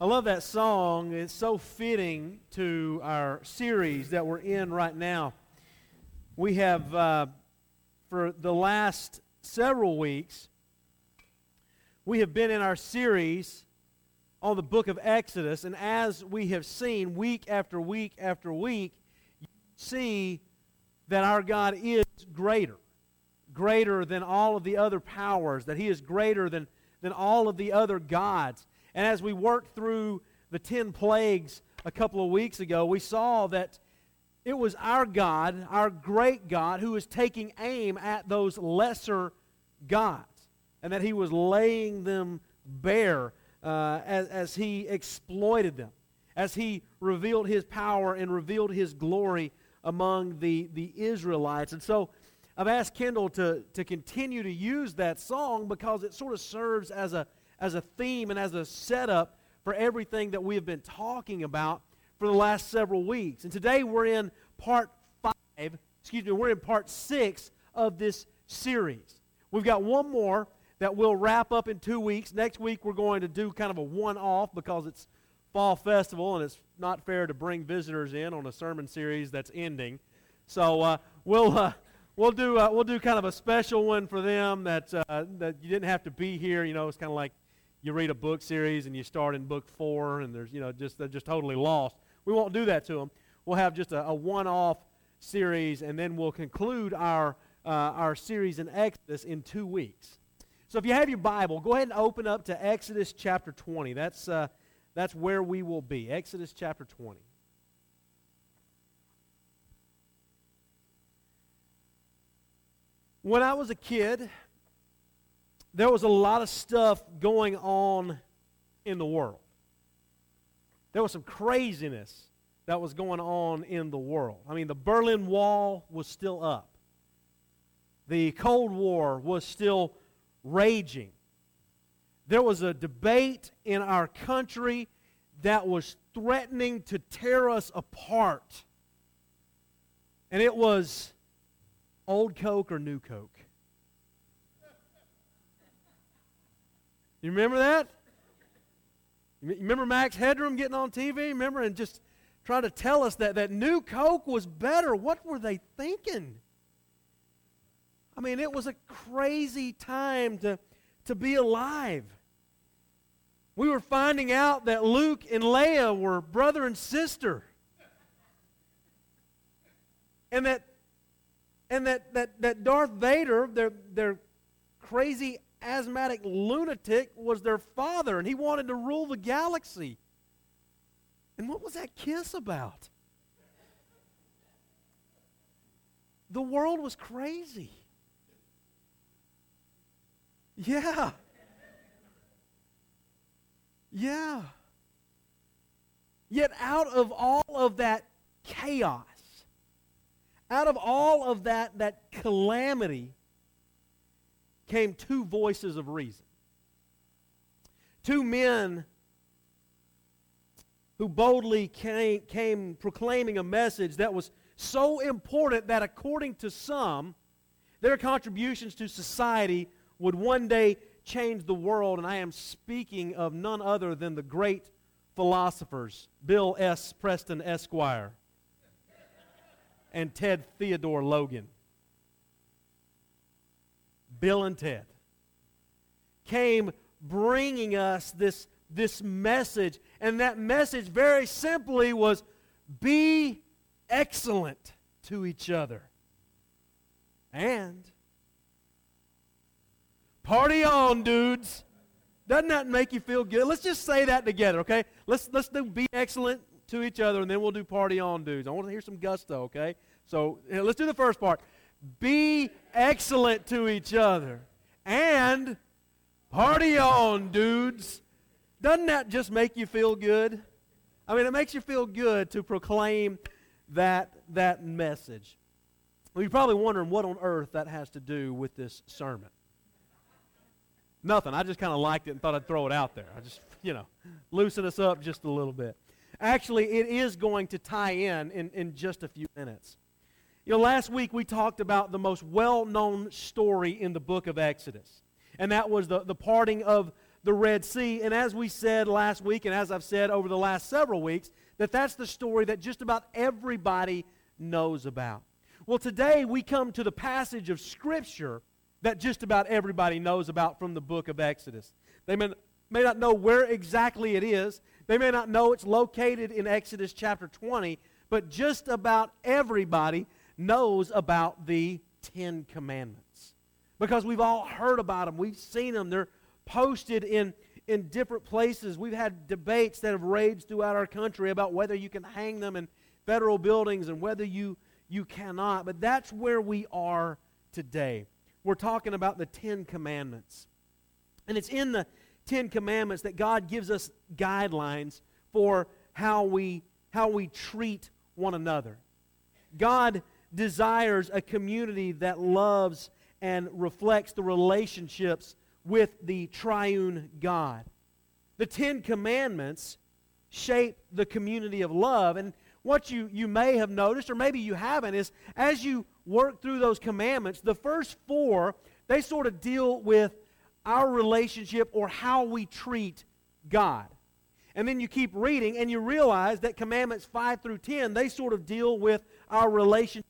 I love that song. It's so fitting to our series that we're in right now. We have, uh, for the last several weeks, we have been in our series on the book of Exodus, and as we have seen week after week after week, you see that our God is greater, greater than all of the other powers, that He is greater than, than all of the other gods. And as we worked through the 10 plagues a couple of weeks ago, we saw that it was our God, our great God, who was taking aim at those lesser gods and that he was laying them bare uh, as, as he exploited them, as he revealed his power and revealed his glory among the, the Israelites. And so I've asked Kendall to, to continue to use that song because it sort of serves as a as a theme and as a setup for everything that we have been talking about for the last several weeks. And today we're in part five, excuse me, we're in part six of this series. We've got one more that we'll wrap up in two weeks. Next week we're going to do kind of a one off because it's fall festival and it's not fair to bring visitors in on a sermon series that's ending. So uh, we'll. Uh, we'll do uh, we'll do kind of a special one for them that uh, that you didn't have to be here. You know, it's kind of like you read a book series and you start in book four and there's, you know, just, they're just totally lost. We won't do that to them. We'll have just a, a one off series and then we'll conclude our, uh, our series in Exodus in two weeks. So if you have your Bible, go ahead and open up to Exodus chapter 20. That's, uh, that's where we will be. Exodus chapter 20. When I was a kid, there was a lot of stuff going on in the world. There was some craziness that was going on in the world. I mean, the Berlin Wall was still up, the Cold War was still raging. There was a debate in our country that was threatening to tear us apart. And it was old Coke or new Coke. You remember that? You remember Max Headroom getting on TV? Remember and just trying to tell us that, that new Coke was better. What were they thinking? I mean, it was a crazy time to, to be alive. We were finding out that Luke and Leia were brother and sister. And that and that, that, that Darth Vader, their, their crazy asthmatic lunatic was their father, and he wanted to rule the galaxy. And what was that kiss about? The world was crazy. Yeah. Yeah. Yet, out of all of that chaos, out of all of that, that calamity, came two voices of reason. Two men who boldly came, came proclaiming a message that was so important that, according to some, their contributions to society would one day change the world. And I am speaking of none other than the great philosophers, Bill S. Preston Esquire and Ted Theodore Logan. Bill and Ted, came bringing us this, this message. And that message, very simply, was be excellent to each other. And party on, dudes. Doesn't that make you feel good? Let's just say that together, okay? Let's, let's do be excellent to each other, and then we'll do party on, dudes. I want to hear some gusto, okay? So let's do the first part. Be excellent to each other. And party on, dudes. Doesn't that just make you feel good? I mean, it makes you feel good to proclaim that, that message. Well, you're probably wondering what on earth that has to do with this sermon. Nothing. I just kind of liked it and thought I'd throw it out there. I just, you know, loosen us up just a little bit. Actually, it is going to tie in in, in just a few minutes. You know, last week we talked about the most well known story in the book of Exodus, and that was the, the parting of the Red Sea. And as we said last week, and as I've said over the last several weeks, that that's the story that just about everybody knows about. Well, today we come to the passage of Scripture that just about everybody knows about from the book of Exodus. They may, may not know where exactly it is, they may not know it's located in Exodus chapter 20, but just about everybody knows about the Ten Commandments. Because we've all heard about them, we've seen them, they're posted in, in different places. We've had debates that have raged throughout our country about whether you can hang them in federal buildings and whether you, you cannot. But that's where we are today. We're talking about the Ten Commandments. And it's in the Ten Commandments that God gives us guidelines for how we, how we treat one another. God desires a community that loves and reflects the relationships with the triune God. The Ten Commandments shape the community of love. And what you, you may have noticed, or maybe you haven't, is as you work through those commandments, the first four, they sort of deal with our relationship or how we treat God. And then you keep reading and you realize that commandments 5 through 10, they sort of deal with our relationship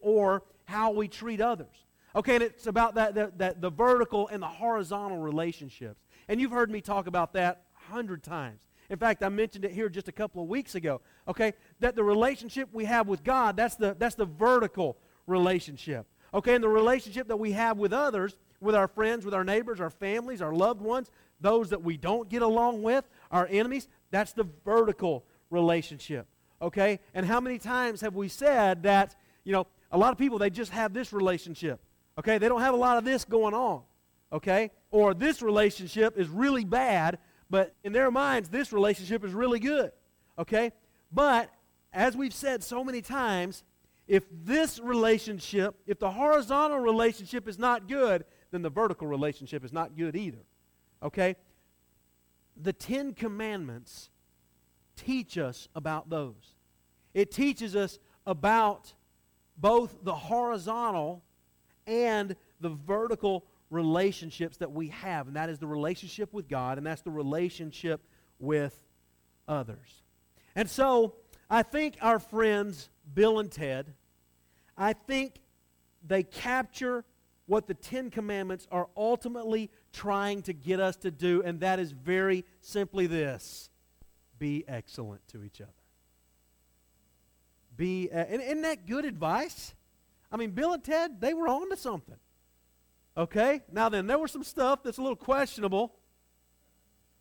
or how we treat others. Okay, and it's about that, that, that the vertical and the horizontal relationships. And you've heard me talk about that a hundred times. In fact, I mentioned it here just a couple of weeks ago. Okay, that the relationship we have with God, that's the, that's the vertical relationship. Okay, and the relationship that we have with others, with our friends, with our neighbors, our families, our loved ones, those that we don't get along with, our enemies, that's the vertical relationship. Okay? And how many times have we said that, you know, a lot of people, they just have this relationship. Okay? They don't have a lot of this going on. Okay? Or this relationship is really bad, but in their minds, this relationship is really good. Okay? But as we've said so many times, if this relationship, if the horizontal relationship is not good, then the vertical relationship is not good either. Okay? The Ten Commandments teach us about those. It teaches us about both the horizontal and the vertical relationships that we have, and that is the relationship with God, and that's the relationship with others. And so, I think our friends Bill and Ted, I think they capture what the Ten Commandments are ultimately trying to get us to do, and that is very simply this be excellent to each other. Be, uh, and isn't that good advice? I mean, Bill and Ted, they were on to something. Okay? Now then, there was some stuff that's a little questionable,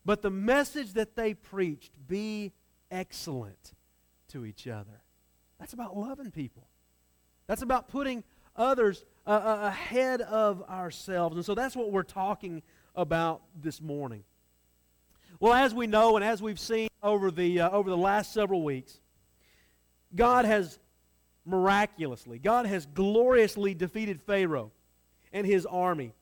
but the message that they preached, be excellent to each other, that's about loving people. That's about putting others uh, uh, ahead of ourselves. And so that's what we're talking about this morning. Well, as we know and as we've seen over the, uh, over the last several weeks, God has miraculously, God has gloriously defeated Pharaoh and his army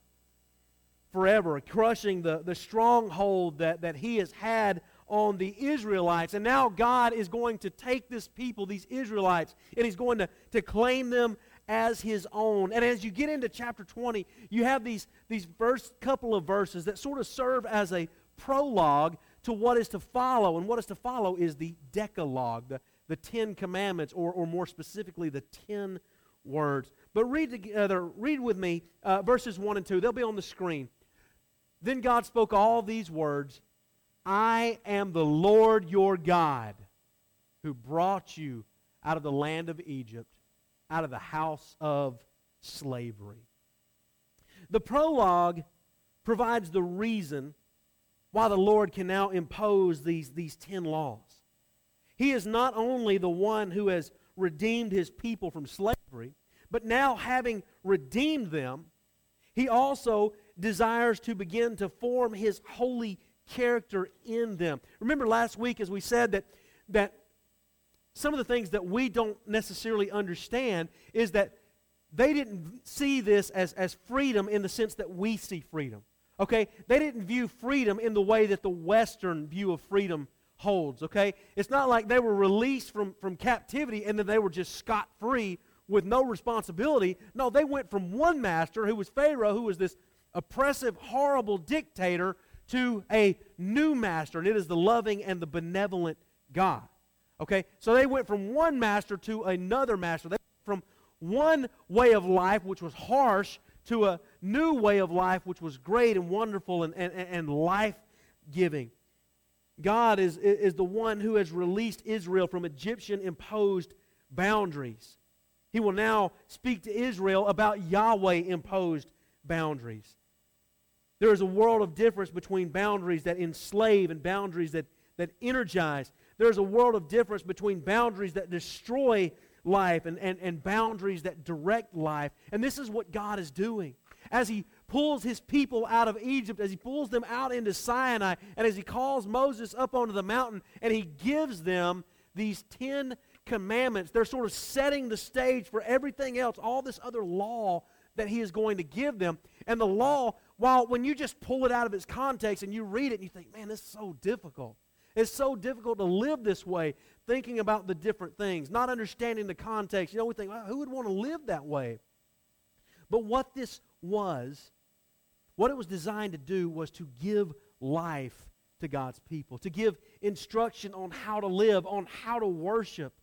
forever, crushing the, the stronghold that, that he has had on the Israelites. And now God is going to take this people, these Israelites, and he's going to, to claim them as his own. And as you get into chapter 20, you have these, these first couple of verses that sort of serve as a prologue to what is to follow. And what is to follow is the Decalogue, the, the Ten Commandments, or, or more specifically, the Ten Words. But read together, read with me uh, verses 1 and 2. They'll be on the screen. Then God spoke all these words I am the Lord your God who brought you out of the land of Egypt out of the house of slavery. The prologue provides the reason why the Lord can now impose these, these ten laws. He is not only the one who has redeemed his people from slavery, but now having redeemed them, he also desires to begin to form his holy character in them. Remember last week as we said that, that some of the things that we don't necessarily understand is that they didn't see this as, as freedom in the sense that we see freedom. Okay? They didn't view freedom in the way that the Western view of freedom holds. Okay? It's not like they were released from, from captivity and then they were just scot free with no responsibility. No, they went from one master, who was Pharaoh, who was this oppressive, horrible dictator, to a new master, and it is the loving and the benevolent God. Okay? So they went from one master to another master. They from one way of life, which was harsh, to a new way of life, which was great and wonderful and, and, and life giving. God is, is the one who has released Israel from Egyptian imposed boundaries. He will now speak to Israel about Yahweh imposed boundaries. There is a world of difference between boundaries that enslave and boundaries that, that energize. There's a world of difference between boundaries that destroy life and, and, and boundaries that direct life. And this is what God is doing. As He pulls His people out of Egypt, as He pulls them out into Sinai, and as He calls Moses up onto the mountain, and He gives them these ten commandments, they're sort of setting the stage for everything else, all this other law that He is going to give them. And the law, while when you just pull it out of its context and you read it and you think, man, this is so difficult. It's so difficult to live this way, thinking about the different things, not understanding the context. You know, we think, well, who would want to live that way? But what this was, what it was designed to do was to give life to God's people, to give instruction on how to live, on how to worship,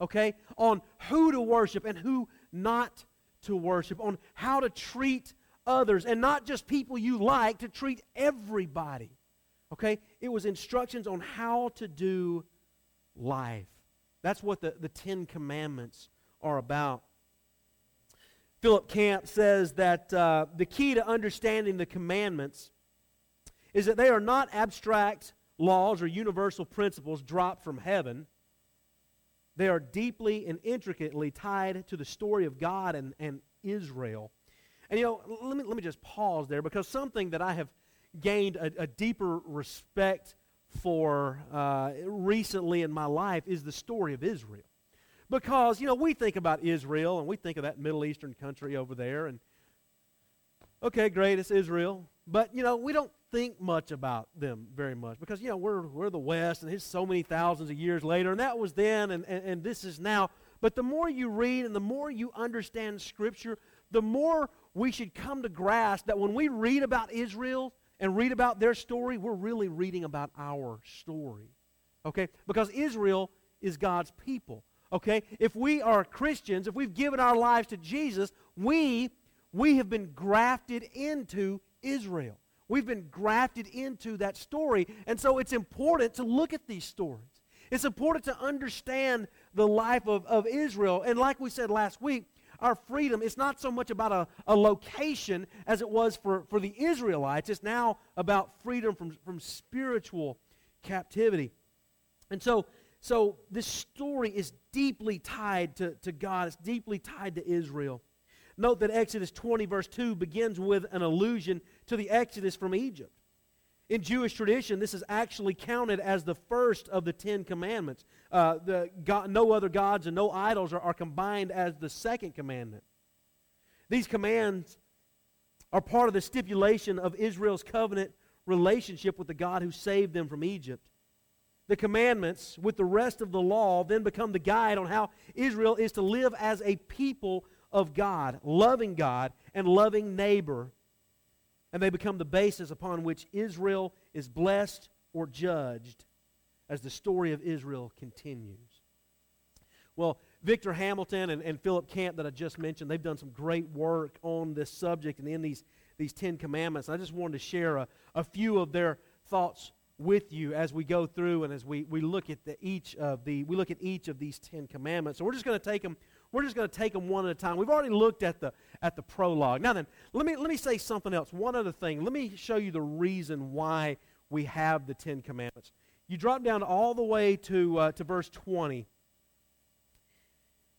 okay? On who to worship and who not to worship, on how to treat others, and not just people you like, to treat everybody. Okay? It was instructions on how to do life. That's what the, the Ten Commandments are about. Philip Camp says that uh, the key to understanding the commandments is that they are not abstract laws or universal principles dropped from heaven. They are deeply and intricately tied to the story of God and, and Israel. And you know, let me, let me just pause there because something that I have gained a, a deeper respect for uh, recently in my life is the story of Israel. Because, you know, we think about Israel and we think of that Middle Eastern country over there, and okay, great, it's Israel. But, you know, we don't think much about them very much because, you know, we're, we're the West and it's so many thousands of years later, and that was then and, and, and this is now. But the more you read and the more you understand Scripture, the more we should come to grasp that when we read about Israel, and read about their story, we're really reading about our story. Okay? Because Israel is God's people. Okay? If we are Christians, if we've given our lives to Jesus, we we have been grafted into Israel. We've been grafted into that story. And so it's important to look at these stories. It's important to understand the life of, of Israel. And like we said last week, our freedom is not so much about a, a location as it was for, for the Israelites. It's now about freedom from, from spiritual captivity. And so, so this story is deeply tied to, to God, it's deeply tied to Israel. Note that Exodus 20, verse 2, begins with an allusion to the Exodus from Egypt. In Jewish tradition, this is actually counted as the first of the Ten Commandments. Uh, the God, no other gods and no idols are, are combined as the second commandment. These commands are part of the stipulation of Israel's covenant relationship with the God who saved them from Egypt. The commandments, with the rest of the law, then become the guide on how Israel is to live as a people of God, loving God and loving neighbor and they become the basis upon which Israel is blessed or judged as the story of Israel continues. Well, Victor Hamilton and, and Philip Camp, that I just mentioned, they've done some great work on this subject and in these, these Ten Commandments. I just wanted to share a, a few of their thoughts with you as we go through and as we, we look at the, each of the we look at each of these Ten Commandments. So we're just going to take them we're just going to take them one at a time. We've already looked at the, at the prologue. Now then, let me, let me say something else. One other thing. Let me show you the reason why we have the Ten Commandments. You drop down all the way to, uh, to verse 20.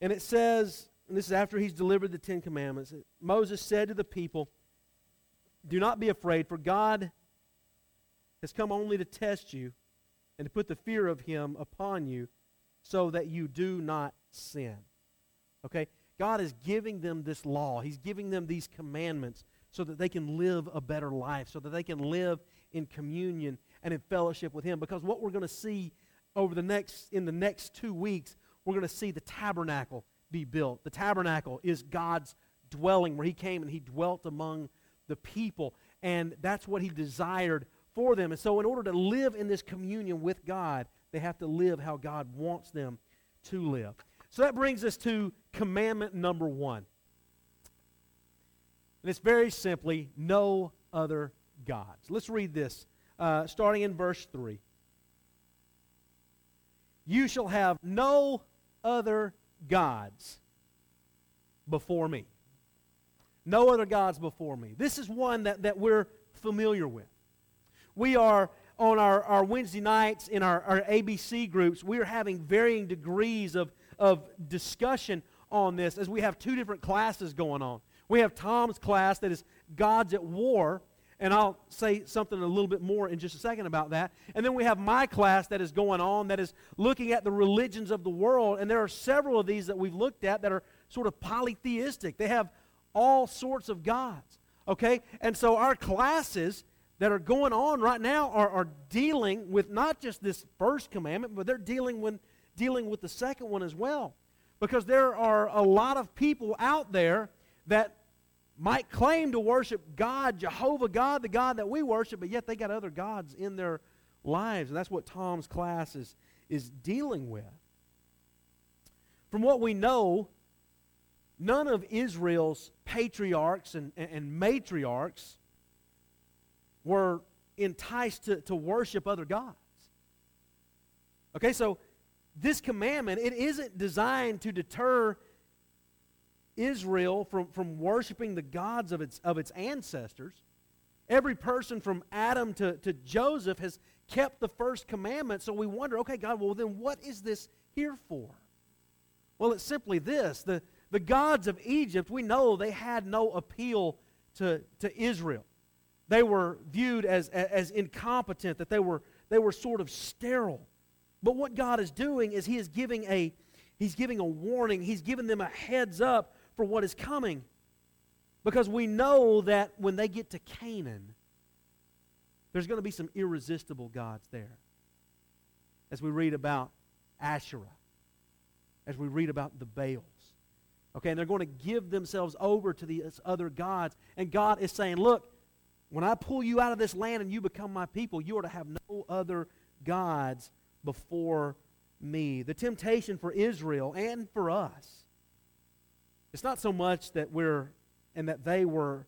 And it says, and this is after he's delivered the Ten Commandments, Moses said to the people, Do not be afraid, for God has come only to test you and to put the fear of him upon you so that you do not sin. Okay? God is giving them this law. He's giving them these commandments so that they can live a better life, so that they can live in communion and in fellowship with Him. Because what we're going to see over the next, in the next two weeks, we're going to see the tabernacle be built. The tabernacle is God's dwelling where He came and He dwelt among the people. And that's what He desired for them. And so, in order to live in this communion with God, they have to live how God wants them to live. So, that brings us to commandment number one. And it's very simply no other gods. Let's read this, uh, starting in verse 3. You shall have no other gods before me. No other gods before me. This is one that, that we're familiar with. We are on our, our Wednesday nights in our, our ABC groups, we are having varying degrees of, of discussion on this as we have two different classes going on. We have Tom's class that is Gods at War, and I'll say something a little bit more in just a second about that. And then we have my class that is going on that is looking at the religions of the world, and there are several of these that we've looked at that are sort of polytheistic. They have all sorts of gods. Okay? And so our classes that are going on right now are, are dealing with not just this first commandment, but they're dealing with, dealing with the second one as well. Because there are a lot of people out there that might claim to worship God, Jehovah God, the God that we worship, but yet they got other gods in their lives. And that's what Tom's class is, is dealing with. From what we know, none of Israel's patriarchs and, and, and matriarchs were enticed to, to worship other gods. Okay, so this commandment, it isn't designed to deter Israel from, from worshiping the gods of its, of its ancestors. Every person from Adam to, to Joseph has kept the first commandment, so we wonder, okay, God, well, then what is this here for? Well, it's simply this the, the gods of Egypt, we know they had no appeal to, to Israel. They were viewed as, as incompetent, that they were, they were sort of sterile. But what God is doing is He is giving a, He's giving a warning, He's giving them a heads up for what is coming. Because we know that when they get to Canaan, there's going to be some irresistible gods there. As we read about Asherah, as we read about the Baals. Okay, and they're going to give themselves over to these other gods. And God is saying, Look, when I pull you out of this land and you become my people, you are to have no other gods before me. The temptation for Israel and for us, it's not so much that we're, and that they were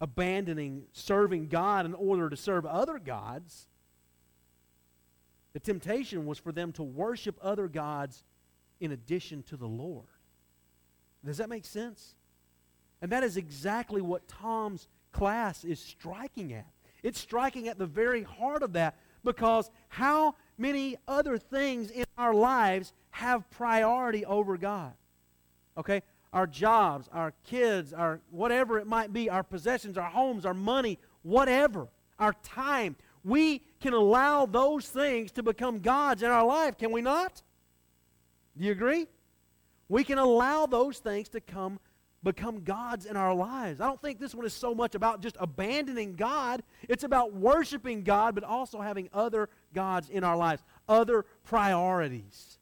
abandoning serving God in order to serve other gods. The temptation was for them to worship other gods in addition to the Lord. Does that make sense? And that is exactly what Tom's class is striking at. It's striking at the very heart of that because how many other things in our lives have priority over God? Okay? Our jobs, our kids, our whatever it might be, our possessions, our homes, our money, whatever, our time. We can allow those things to become gods in our life, can we not? Do you agree? We can allow those things to come become gods in our lives. I don't think this one is so much about just abandoning God. It's about worshiping God, but also having other gods in our lives, other priorities.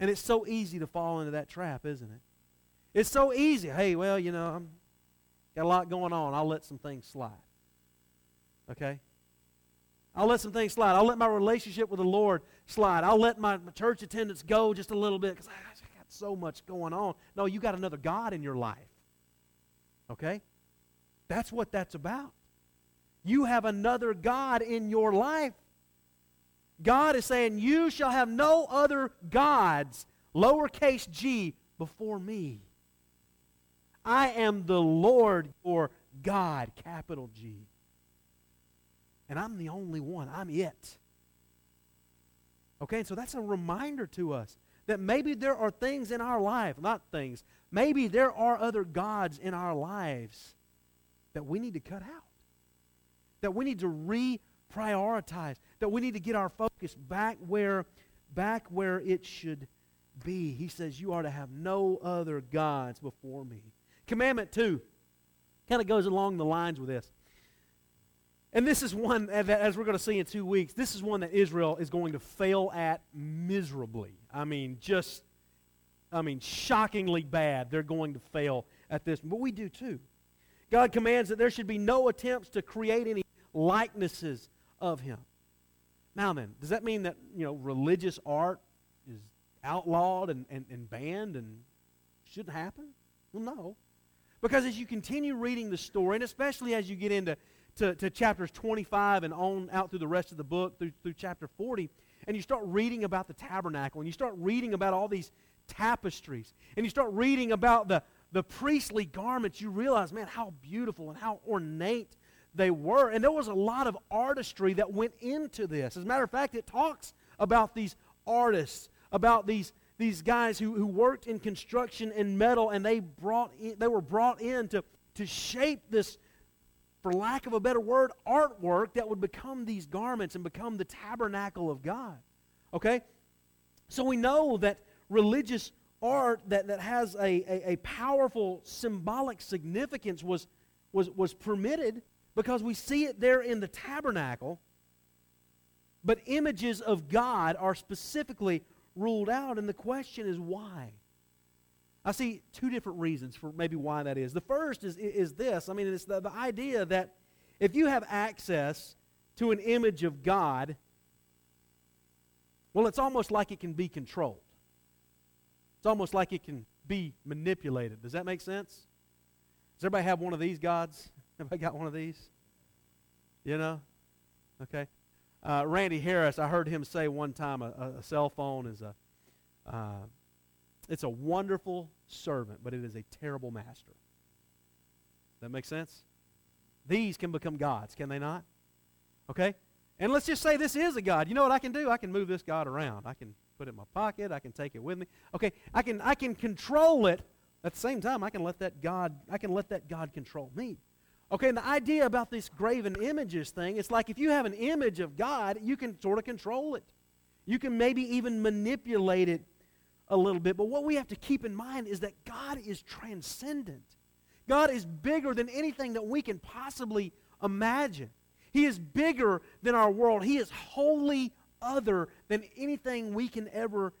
And it's so easy to fall into that trap, isn't it? It's so easy. Hey, well, you know, I'm got a lot going on. I'll let some things slide. Okay? I'll let some things slide. I'll let my relationship with the Lord slide. I'll let my, my church attendance go just a little bit because so much going on. No, you got another God in your life. Okay? That's what that's about. You have another God in your life. God is saying, You shall have no other gods, lowercase g, before me. I am the Lord your God, capital G. And I'm the only one. I'm it. Okay, so that's a reminder to us that maybe there are things in our life, not things, maybe there are other gods in our lives that we need to cut out, that we need to reprioritize, that we need to get our focus back where, back where it should be. He says, You are to have no other gods before me. Commandment two kind of goes along the lines with this. And this is one, that, as we're going to see in two weeks, this is one that Israel is going to fail at miserably. I mean, just, I mean, shockingly bad. They're going to fail at this. But we do too. God commands that there should be no attempts to create any likenesses of him. Now then, does that mean that, you know, religious art is outlawed and, and, and banned and shouldn't happen? Well, no. Because as you continue reading the story, and especially as you get into to, to chapters 25 and on out through the rest of the book, through, through chapter 40, and you start reading about the tabernacle, and you start reading about all these tapestries, and you start reading about the, the priestly garments, you realize, man, how beautiful and how ornate they were. And there was a lot of artistry that went into this. As a matter of fact, it talks about these artists, about these, these guys who, who worked in construction and metal, and they, brought in, they were brought in to, to shape this, for lack of a better word, artwork that would become these garments and become the tabernacle of God. Okay? So we know that religious art that, that has a, a, a powerful symbolic significance was, was, was permitted because we see it there in the tabernacle. But images of God are specifically ruled out, and the question is why? I see two different reasons for maybe why that is. The first is, is this I mean, it's the, the idea that if you have access to an image of God, well, it's almost like it can be controlled. It's almost like it can be manipulated. Does that make sense? Does everybody have one of these gods? Everybody got one of these? You know? Okay. Uh, Randy Harris, I heard him say one time a, a cell phone is a, uh, it's a wonderful servant, but it is a terrible master. That makes sense? These can become gods, can they not? Okay? And let's just say this is a God. You know what I can do? I can move this God around. I can put it in my pocket. I can take it with me. Okay, I can, I can control it. At the same time, I can let that God, I can let that God control me. Okay, and the idea about this graven images thing, it's like if you have an image of God, you can sort of control it. You can maybe even manipulate it a little bit. But what we have to keep in mind is that God is transcendent. God is bigger than anything that we can possibly imagine. He is bigger than our world. He is wholly other than anything we can ever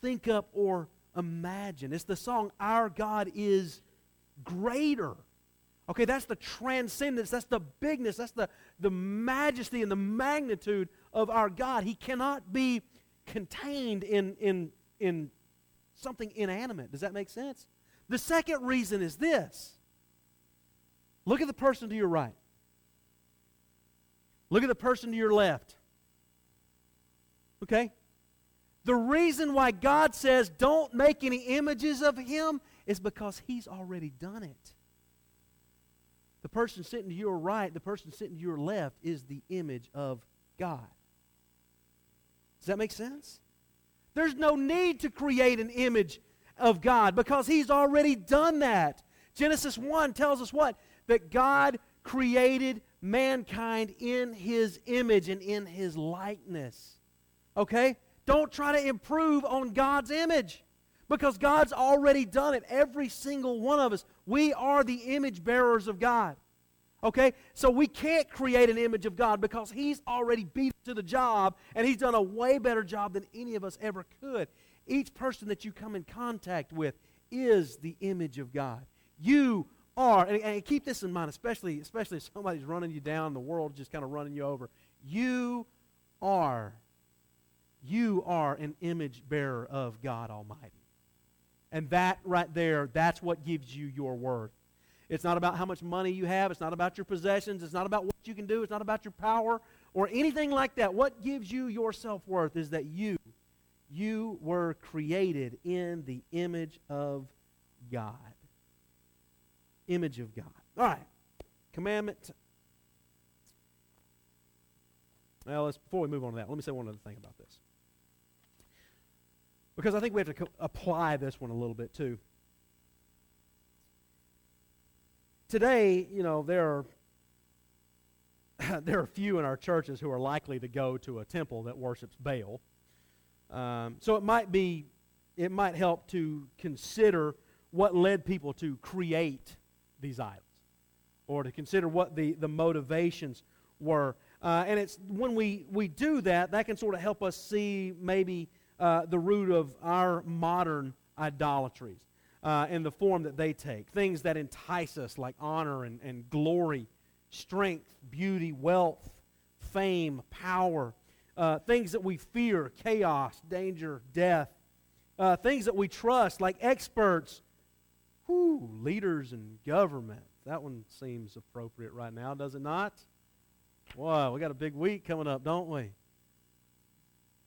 think up or imagine. It's the song, Our God is Greater. Okay, that's the transcendence, that's the bigness, that's the, the majesty and the magnitude of our God. He cannot be contained in, in, in something inanimate. Does that make sense? The second reason is this look at the person to your right, look at the person to your left. Okay? The reason why God says don't make any images of him is because he's already done it. The person sitting to your right, the person sitting to your left is the image of God. Does that make sense? There's no need to create an image of God because he's already done that. Genesis 1 tells us what? That God created mankind in his image and in his likeness. Okay? Don't try to improve on God's image because God's already done it. Every single one of us. We are the image bearers of God. Okay? So we can't create an image of God because He's already beat to the job and He's done a way better job than any of us ever could. Each person that you come in contact with is the image of God. You are, and, and keep this in mind, especially, especially if somebody's running you down, the world just kind of running you over. You are you are an image bearer of God Almighty. And that right there, that's what gives you your worth. It's not about how much money you have. It's not about your possessions. It's not about what you can do. It's not about your power or anything like that. What gives you your self worth is that you, you were created in the image of God. Image of God. All right. Commandment. Well, let's, before we move on to that, let me say one other thing about this. Because I think we have to co- apply this one a little bit too. Today, you know, there are there are few in our churches who are likely to go to a temple that worships Baal. Um, so it might be, it might help to consider what led people to create these idols, or to consider what the, the motivations were. Uh, and it's when we, we do that, that can sort of help us see maybe uh, the root of our modern idolatries uh, in the form that they take. Things that entice us, like honor and, and glory strength, beauty, wealth, fame, power, uh, things that we fear, chaos, danger, death, uh, things that we trust, like experts, whew, leaders and government. That one seems appropriate right now, does it not? Wow, we got a big week coming up, don't we?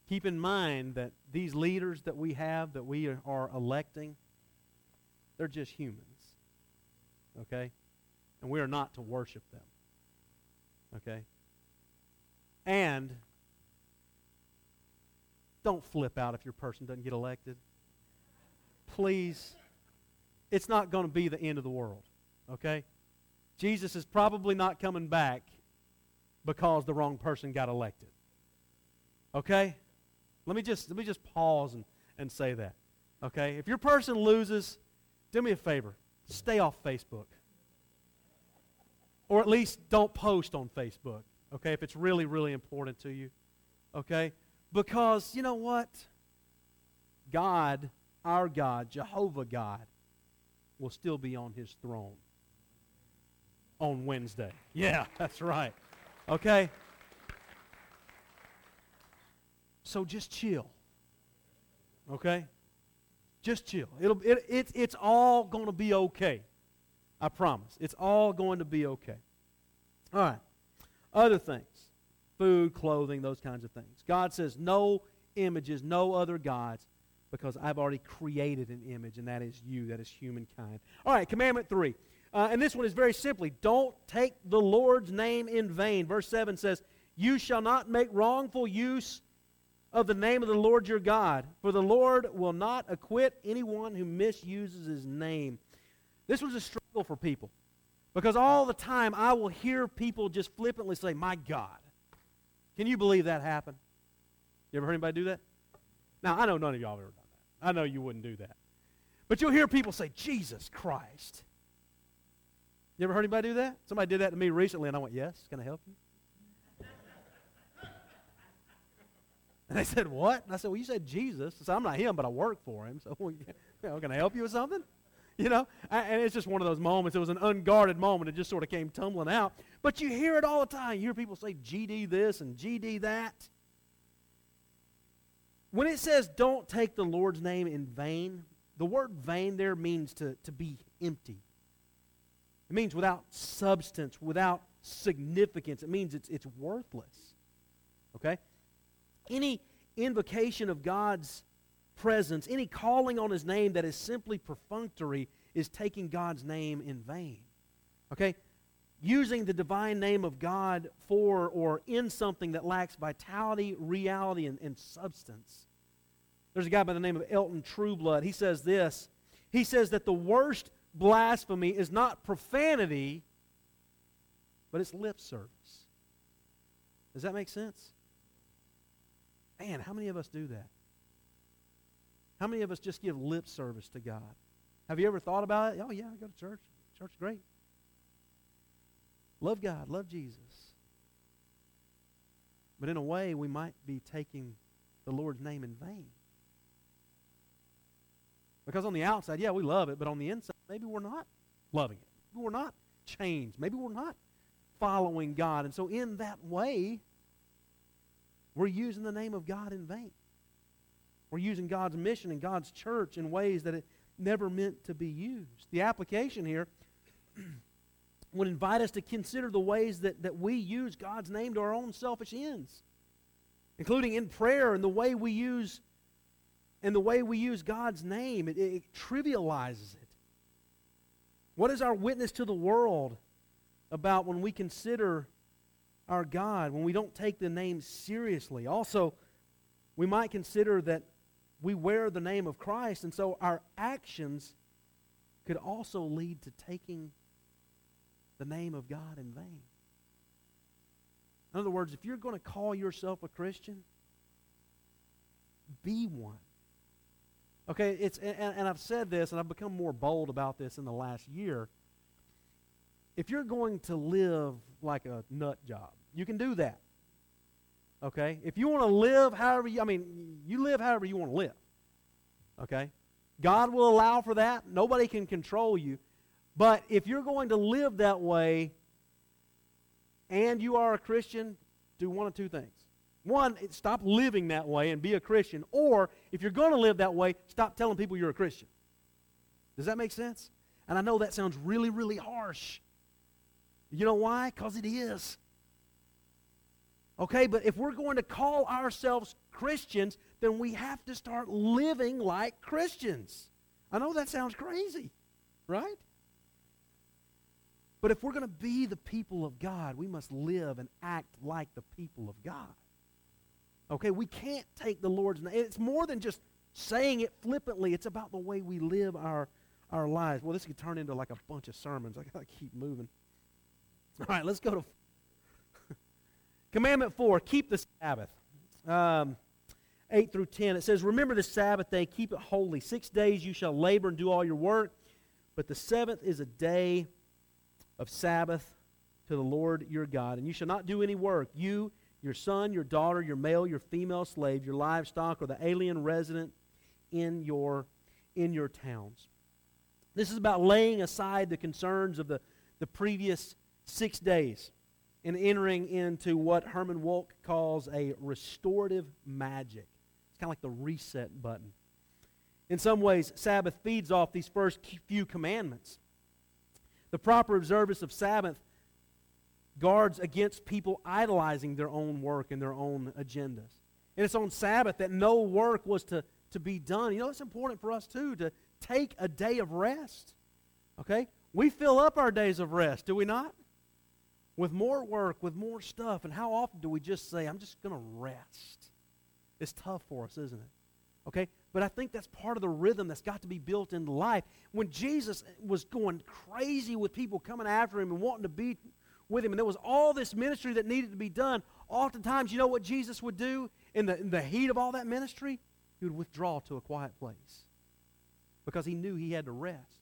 Keep in mind that these leaders that we have, that we are electing, they're just humans. Okay? And we are not to worship them. Okay? And don't flip out if your person doesn't get elected. Please. It's not going to be the end of the world. Okay? Jesus is probably not coming back because the wrong person got elected. Okay? Let me just let me just pause and, and say that. Okay? If your person loses, do me a favor. Stay off Facebook. Or at least don't post on Facebook. Okay? If it's really, really important to you. Okay? Because you know what? God, our God, Jehovah God, will still be on his throne on Wednesday. Yeah, that's right. Okay? So just chill. Okay? Just chill. It'll, it, it, it's all going to be okay. I promise. It's all going to be okay. All right. Other things food, clothing, those kinds of things. God says, no images, no other gods, because I've already created an image, and that is you, that is humankind. All right, commandment three. Uh, and this one is very simply don't take the Lord's name in vain. Verse 7 says, You shall not make wrongful use of the name of the Lord your God, for the Lord will not acquit anyone who misuses his name. This was a struggle for people because all the time I will hear people just flippantly say, My God. Can you believe that happened? You ever heard anybody do that? Now, I know none of y'all have ever done that. I know you wouldn't do that. But you'll hear people say, Jesus Christ. You ever heard anybody do that? Somebody did that to me recently, and I went, Yes, can I help you? And they said, What? And I said, Well, you said Jesus. I said, I'm not him, but I work for him. So, you know, can I help you with something? You know? And it's just one of those moments. It was an unguarded moment. It just sort of came tumbling out. But you hear it all the time. You hear people say GD this and GD that. When it says don't take the Lord's name in vain, the word vain there means to, to be empty it means without substance, without significance. It means it's, it's worthless. Okay? Any invocation of God's presence, any calling on his name that is simply perfunctory is taking God's name in vain. Okay? Using the divine name of God for or in something that lacks vitality, reality, and, and substance. There's a guy by the name of Elton Trueblood. He says this. He says that the worst blasphemy is not profanity, but it's lip service. Does that make sense? Man, how many of us do that? How many of us just give lip service to God? Have you ever thought about it? Oh, yeah, I go to church. Church great. Love God, love Jesus. But in a way, we might be taking the Lord's name in vain. Because on the outside, yeah, we love it, but on the inside, maybe we're not loving it. We're not changed. Maybe we're not following God. And so, in that way, we're using the name of God in vain. We're using God's mission and God's church in ways that it never meant to be used. The application here would invite us to consider the ways that, that we use God's name to our own selfish ends, including in prayer and the way we use and the way we use God's name, it, it trivializes it. What is our witness to the world about when we consider our God, when we don't take the name seriously? Also, we might consider that we wear the name of Christ, and so our actions could also lead to taking the name of God in vain. In other words, if you're going to call yourself a Christian, be one. Okay, it's and, and I've said this, and I've become more bold about this in the last year. If you're going to live like a nut job, you can do that. Okay? If you want to live however you, I mean, you live however you want to live. Okay? God will allow for that. Nobody can control you. But if you're going to live that way, and you are a Christian, do one of two things. One, stop living that way and be a Christian. Or, if you're going to live that way, stop telling people you're a Christian. Does that make sense? And I know that sounds really, really harsh. You know why? Because it is. Okay, but if we're going to call ourselves Christians, then we have to start living like Christians. I know that sounds crazy, right? But if we're going to be the people of God, we must live and act like the people of God. Okay, we can't take the Lord's name. It's more than just saying it flippantly, it's about the way we live our, our lives. Well, this could turn into like a bunch of sermons. I got to keep moving. All right, let's go to Commandment 4 keep the Sabbath. Um, 8 through 10. It says, Remember the Sabbath day, keep it holy. Six days you shall labor and do all your work, but the seventh is a day of Sabbath to the Lord your God. And you shall not do any work. You your son, your daughter, your male, your female slave, your livestock, or the alien resident in your, in your towns. This is about laying aside the concerns of the, the previous six days and entering into what Herman Wouk calls a restorative magic. It's kind of like the reset button. In some ways, Sabbath feeds off these first few commandments. The proper observance of Sabbath guards against people idolizing their own work and their own agendas. And it's on Sabbath that no work was to, to be done. You know, it's important for us, too, to take a day of rest. Okay? We fill up our days of rest, do we not? With more work, with more stuff. And how often do we just say, I'm just going to rest? It's tough for us, isn't it? Okay? But I think that's part of the rhythm that's got to be built into life. When Jesus was going crazy with people coming after him and wanting to be with him. And there was all this ministry that needed to be done. Oftentimes, you know what Jesus would do in the, in the heat of all that ministry? He would withdraw to a quiet place because he knew he had to rest.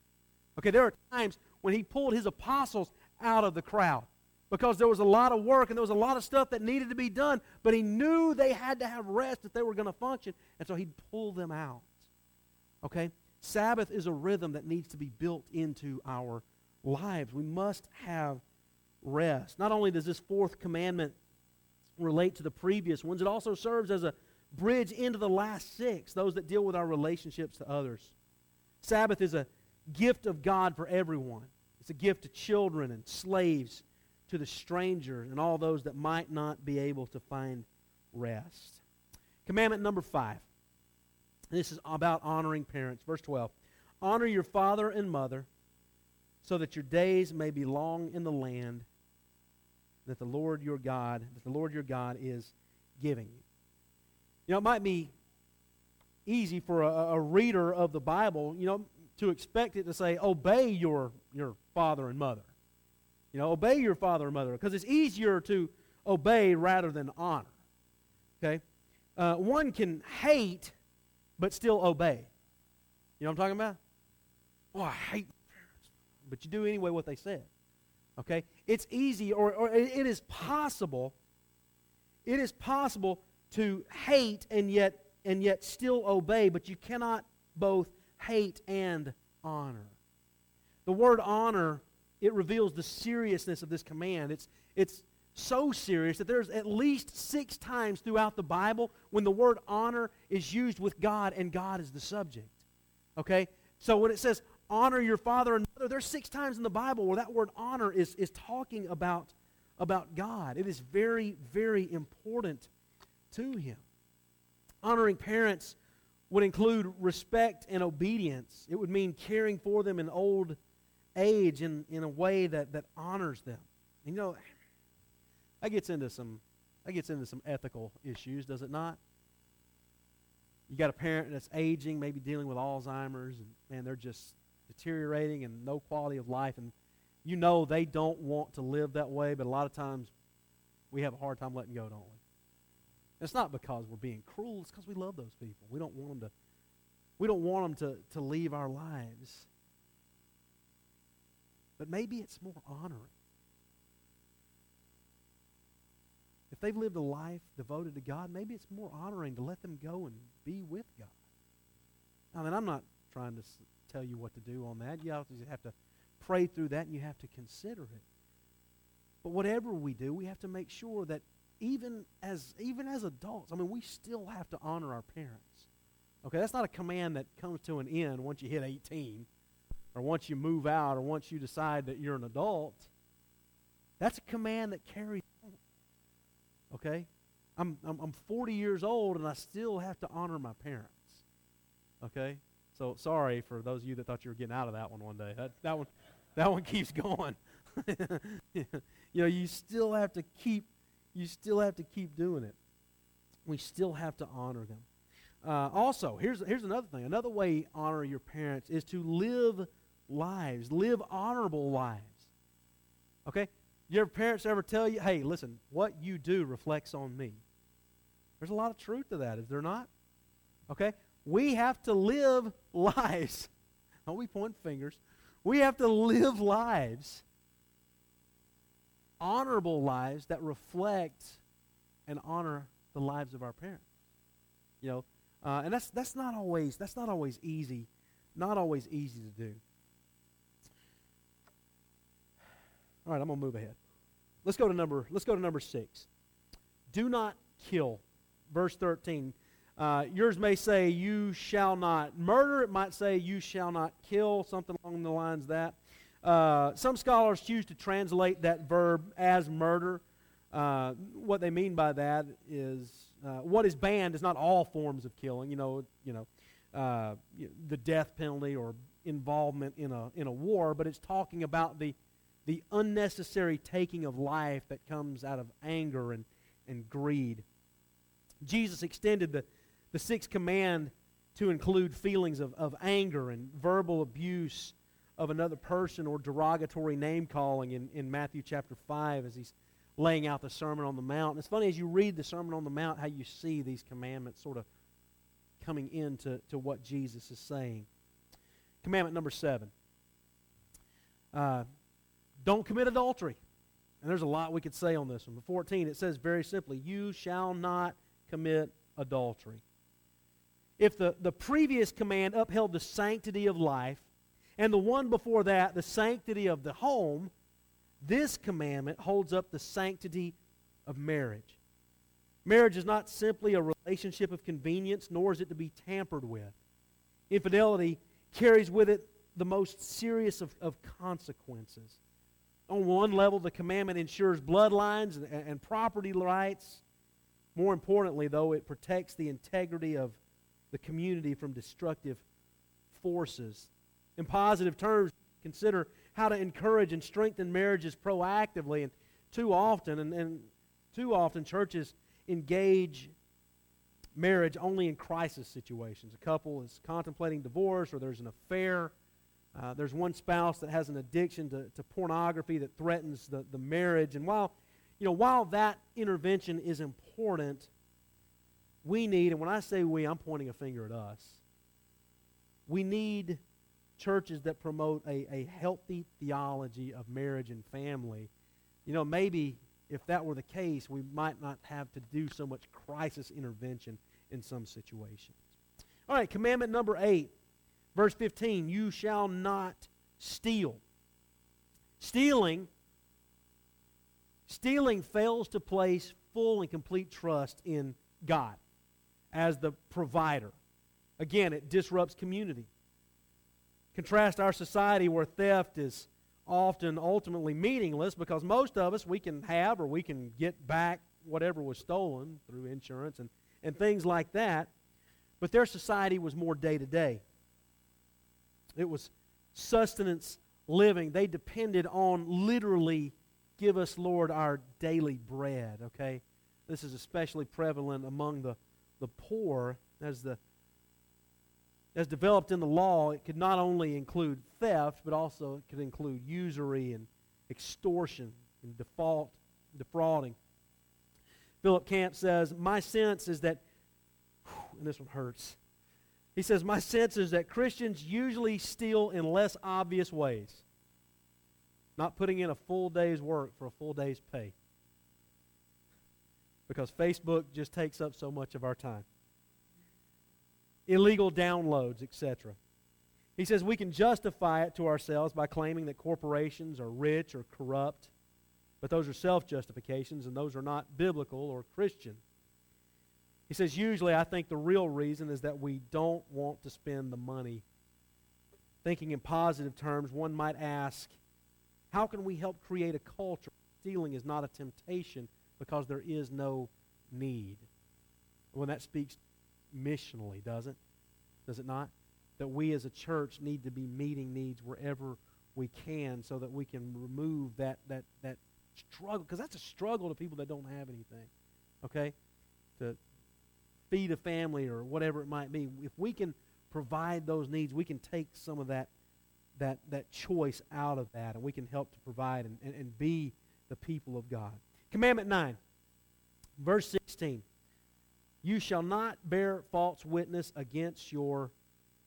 Okay, there are times when he pulled his apostles out of the crowd because there was a lot of work and there was a lot of stuff that needed to be done, but he knew they had to have rest if they were going to function, and so he'd pull them out. Okay? Sabbath is a rhythm that needs to be built into our lives. We must have rest. Not only does this fourth commandment relate to the previous ones, it also serves as a bridge into the last six, those that deal with our relationships to others. Sabbath is a gift of God for everyone. It's a gift to children and slaves, to the stranger, and all those that might not be able to find rest. Commandment number five. This is about honoring parents. Verse 12. Honor your father and mother so that your days may be long in the land that the Lord your God, that the Lord your God is giving you. You know, it might be easy for a, a reader of the Bible, you know, to expect it to say, obey your, your father and mother. You know, obey your father and mother, because it's easier to obey rather than honor. Okay? Uh, one can hate but still obey. You know what I'm talking about? Oh, I hate parents. But you do anyway what they said. Okay? It's easy, or, or it is possible, it is possible to hate and yet, and yet still obey, but you cannot both hate and honor. The word honor, it reveals the seriousness of this command. It's, it's so serious that there's at least six times throughout the Bible when the word honor is used with God and God is the subject. Okay? So when it says honor your father and mother. There's six times in the Bible where that word honor is, is talking about, about God. It is very, very important to him. Honoring parents would include respect and obedience. It would mean caring for them in old age in, in a way that, that honors them. You know, that gets into some that gets into some ethical issues, does it not? You got a parent that's aging, maybe dealing with Alzheimer's, and man, they're just deteriorating and no quality of life. And you know they don't want to live that way, but a lot of times we have a hard time letting go, don't we? it's not because we're being cruel, it's because we love those people. We don't want them to we don't want them to, to leave our lives. But maybe it's more honoring. If they've lived a life devoted to God, maybe it's more honoring to let them go and be with God. I mean, I'm not trying to tell you what to do on that. You have to pray through that and you have to consider it. But whatever we do, we have to make sure that even as even as adults, I mean, we still have to honor our parents. Okay, that's not a command that comes to an end once you hit 18 or once you move out or once you decide that you're an adult. That's a command that carries on. Okay? I'm, I'm, I'm 40 years old and I still have to honor my parents. Okay? So sorry for those of you that thought you were getting out of that one one day. That, that, one, that one keeps going. you know, you still have to keep you still have to keep doing it. We still have to honor them. Uh, also, here's, here's another thing. Another way honor your parents is to live lives, live honorable lives. Okay? Your parents ever tell you, hey, listen, what you do reflects on me? There's a lot of truth to that, is there not? Okay? We have to live lives. Don't we point fingers? We have to live lives, honorable lives that reflect and honor the lives of our parents. You know, uh, and that's that's not always that's not always easy, not always easy to do. All right, I'm gonna move ahead. Let's go to number let's go to number six. Do not kill. Verse 13. Uh, yours may say, You shall not murder. It might say, You shall not kill, something along the lines that. Uh, some scholars choose to translate that verb as murder. Uh, what they mean by that is uh, what is banned is not all forms of killing. You know, you know, uh, the death penalty or involvement in a in a war, but it's talking about the the unnecessary taking of life that comes out of anger and, and greed. Jesus extended the, the sixth command to include feelings of, of anger and verbal abuse of another person or derogatory name calling in, in Matthew chapter 5 as he's laying out the Sermon on the Mount. And it's funny as you read the Sermon on the Mount how you see these commandments sort of coming into to what Jesus is saying. Commandment number seven. Uh, don't commit adultery. And there's a lot we could say on this one. But 14, it says very simply, You shall not commit adultery. If the, the previous command upheld the sanctity of life, and the one before that, the sanctity of the home, this commandment holds up the sanctity of marriage. Marriage is not simply a relationship of convenience, nor is it to be tampered with. Infidelity carries with it the most serious of, of consequences. On one level, the commandment ensures bloodlines and, and property rights. More importantly, though, it protects the integrity of the community from destructive forces. In positive terms, consider how to encourage and strengthen marriages proactively. And too often, and, and too often, churches engage marriage only in crisis situations. A couple is contemplating divorce, or there's an affair. Uh, there's one spouse that has an addiction to, to pornography that threatens the, the marriage. And while, you know, while that intervention is important, we need, and when I say we, I'm pointing a finger at us. We need churches that promote a, a healthy theology of marriage and family. You know, maybe if that were the case, we might not have to do so much crisis intervention in some situations. All right, commandment number eight, verse 15 you shall not steal. Stealing, stealing fails to place full and complete trust in God as the provider. Again, it disrupts community. Contrast our society where theft is often ultimately meaningless because most of us we can have or we can get back whatever was stolen through insurance and, and things like that. But their society was more day to day. It was sustenance living. They depended on literally give us, Lord, our daily bread, okay? This is especially prevalent among the, the poor as the as developed in the law, it could not only include theft, but also it could include usury and extortion and default, defrauding. Philip Camp says, My sense is that, and this one hurts. He says, My sense is that Christians usually steal in less obvious ways, not putting in a full day's work for a full day's pay because Facebook just takes up so much of our time. Illegal downloads, etc. He says we can justify it to ourselves by claiming that corporations are rich or corrupt. But those are self justifications, and those are not biblical or Christian. He says, usually, I think the real reason is that we don't want to spend the money. Thinking in positive terms, one might ask, how can we help create a culture? Stealing is not a temptation because there is no need. When that speaks missionally, does it? Does it not? That we as a church need to be meeting needs wherever we can so that we can remove that, that, that struggle, because that's a struggle to people that don't have anything. Okay? To feed a family or whatever it might be. If we can provide those needs, we can take some of that that, that choice out of that, and we can help to provide and, and, and be the people of God. Commandment 9, verse 16. You shall not bear false witness against your,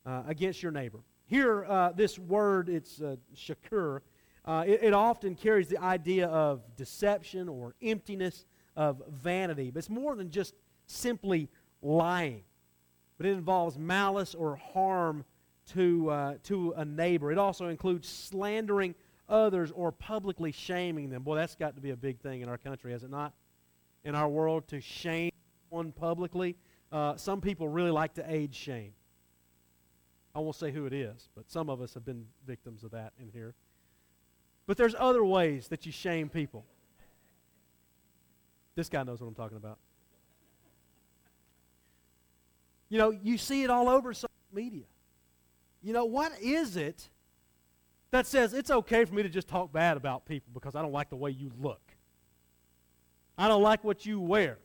uh, against your neighbor. Here, uh, this word, it's uh, shakur, uh, it, it often carries the idea of deception or emptiness, of vanity. But it's more than just simply lying, but it involves malice or harm to, uh, to a neighbor. It also includes slandering others or publicly shaming them. Boy, that's got to be a big thing in our country, has it not? In our world, to shame one publicly. Uh, some people really like to age shame. I won't say who it is, but some of us have been victims of that in here. But there's other ways that you shame people. This guy knows what I'm talking about. You know, you see it all over social media. You know, what is it that says it's okay for me to just talk bad about people because I don't like the way you look? I don't like what you wear.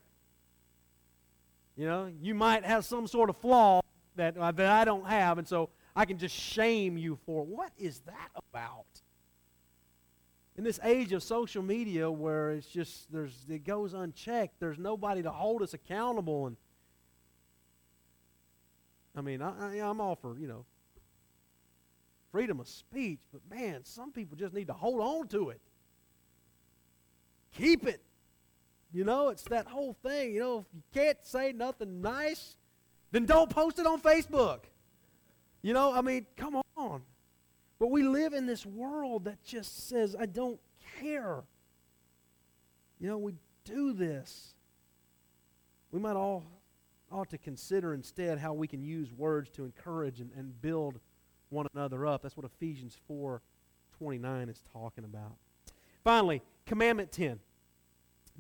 You know, you might have some sort of flaw that, uh, that I don't have, and so I can just shame you for. What is that about? In this age of social media where it's just, there's, it goes unchecked, there's nobody to hold us accountable. And I mean, I, I, I'm all for, you know, freedom of speech, but man, some people just need to hold on to it. Keep it. You know, it's that whole thing. You know, if you can't say nothing nice, then don't post it on Facebook. You know, I mean, come on. But we live in this world that just says, I don't care. You know, we do this. We might all ought to consider instead how we can use words to encourage and, and build one another up. That's what Ephesians 4 29 is talking about. Finally, commandment 10.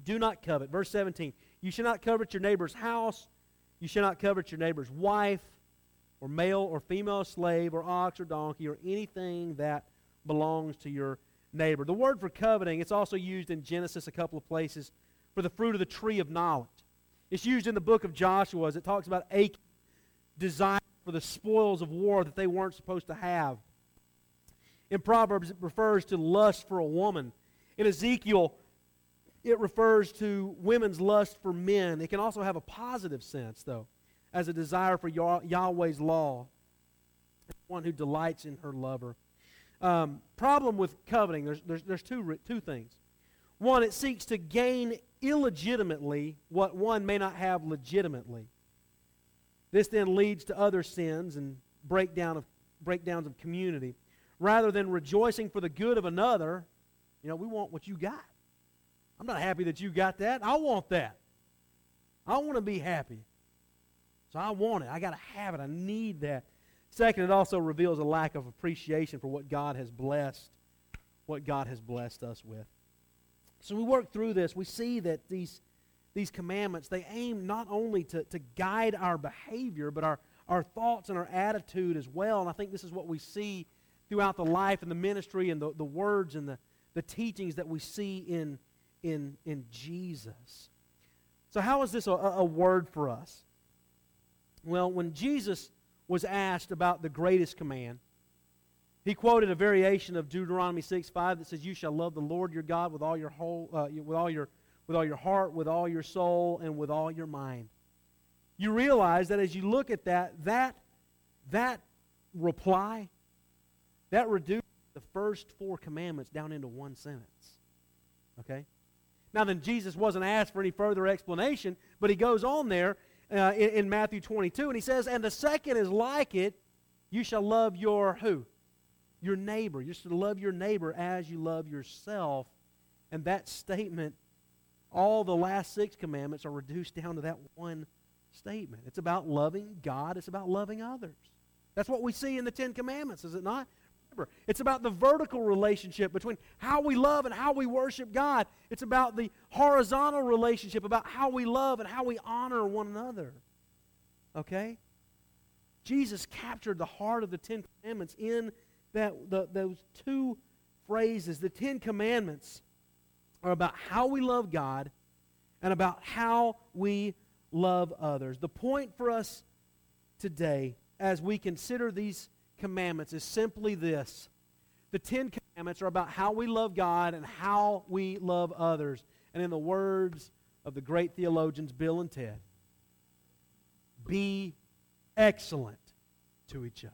Do not covet. Verse 17. You shall not covet your neighbor's house. You shall not covet your neighbor's wife, or male or female slave, or ox or donkey, or anything that belongs to your neighbor. The word for coveting, it's also used in Genesis a couple of places for the fruit of the tree of knowledge. It's used in the book of Joshua as it talks about Achan desire for the spoils of war that they weren't supposed to have. In Proverbs, it refers to lust for a woman. In Ezekiel, it refers to women's lust for men. It can also have a positive sense, though, as a desire for Yahweh's law, one who delights in her lover. Um, problem with coveting, there's, there's, there's two, two things. One, it seeks to gain illegitimately what one may not have legitimately. This then leads to other sins and breakdown of, breakdowns of community. Rather than rejoicing for the good of another, you know, we want what you got. I'm not happy that you got that. I want that. I want to be happy. So I want it. I got to have it. I need that. Second, it also reveals a lack of appreciation for what God has blessed, what God has blessed us with. So we work through this. We see that these these commandments, they aim not only to, to guide our behavior, but our, our thoughts and our attitude as well. And I think this is what we see throughout the life and the ministry and the, the words and the, the teachings that we see in, in, in Jesus. So, how is this a, a word for us? Well, when Jesus was asked about the greatest command, he quoted a variation of Deuteronomy 6 5 that says, You shall love the Lord your God with all your whole, uh, with all your with all your heart, with all your soul, and with all your mind. You realize that as you look at that, that, that reply, that reduces the first four commandments down into one sentence. Okay? Now, then, Jesus wasn't asked for any further explanation, but he goes on there uh, in, in Matthew 22, and he says, And the second is like it, you shall love your who? Your neighbor. You should love your neighbor as you love yourself. And that statement, all the last six commandments are reduced down to that one statement. It's about loving God, it's about loving others. That's what we see in the Ten Commandments, is it not? Remember, it's about the vertical relationship between how we love and how we worship God. It's about the horizontal relationship, about how we love and how we honor one another. Okay? Jesus captured the heart of the Ten Commandments in that, the, those two phrases. The Ten Commandments are about how we love God and about how we love others. The point for us today, as we consider these commandments, is simply this the Ten Commandments are about how we love God and how we love others. And in the words of the great theologians Bill and Ted, be excellent to each other.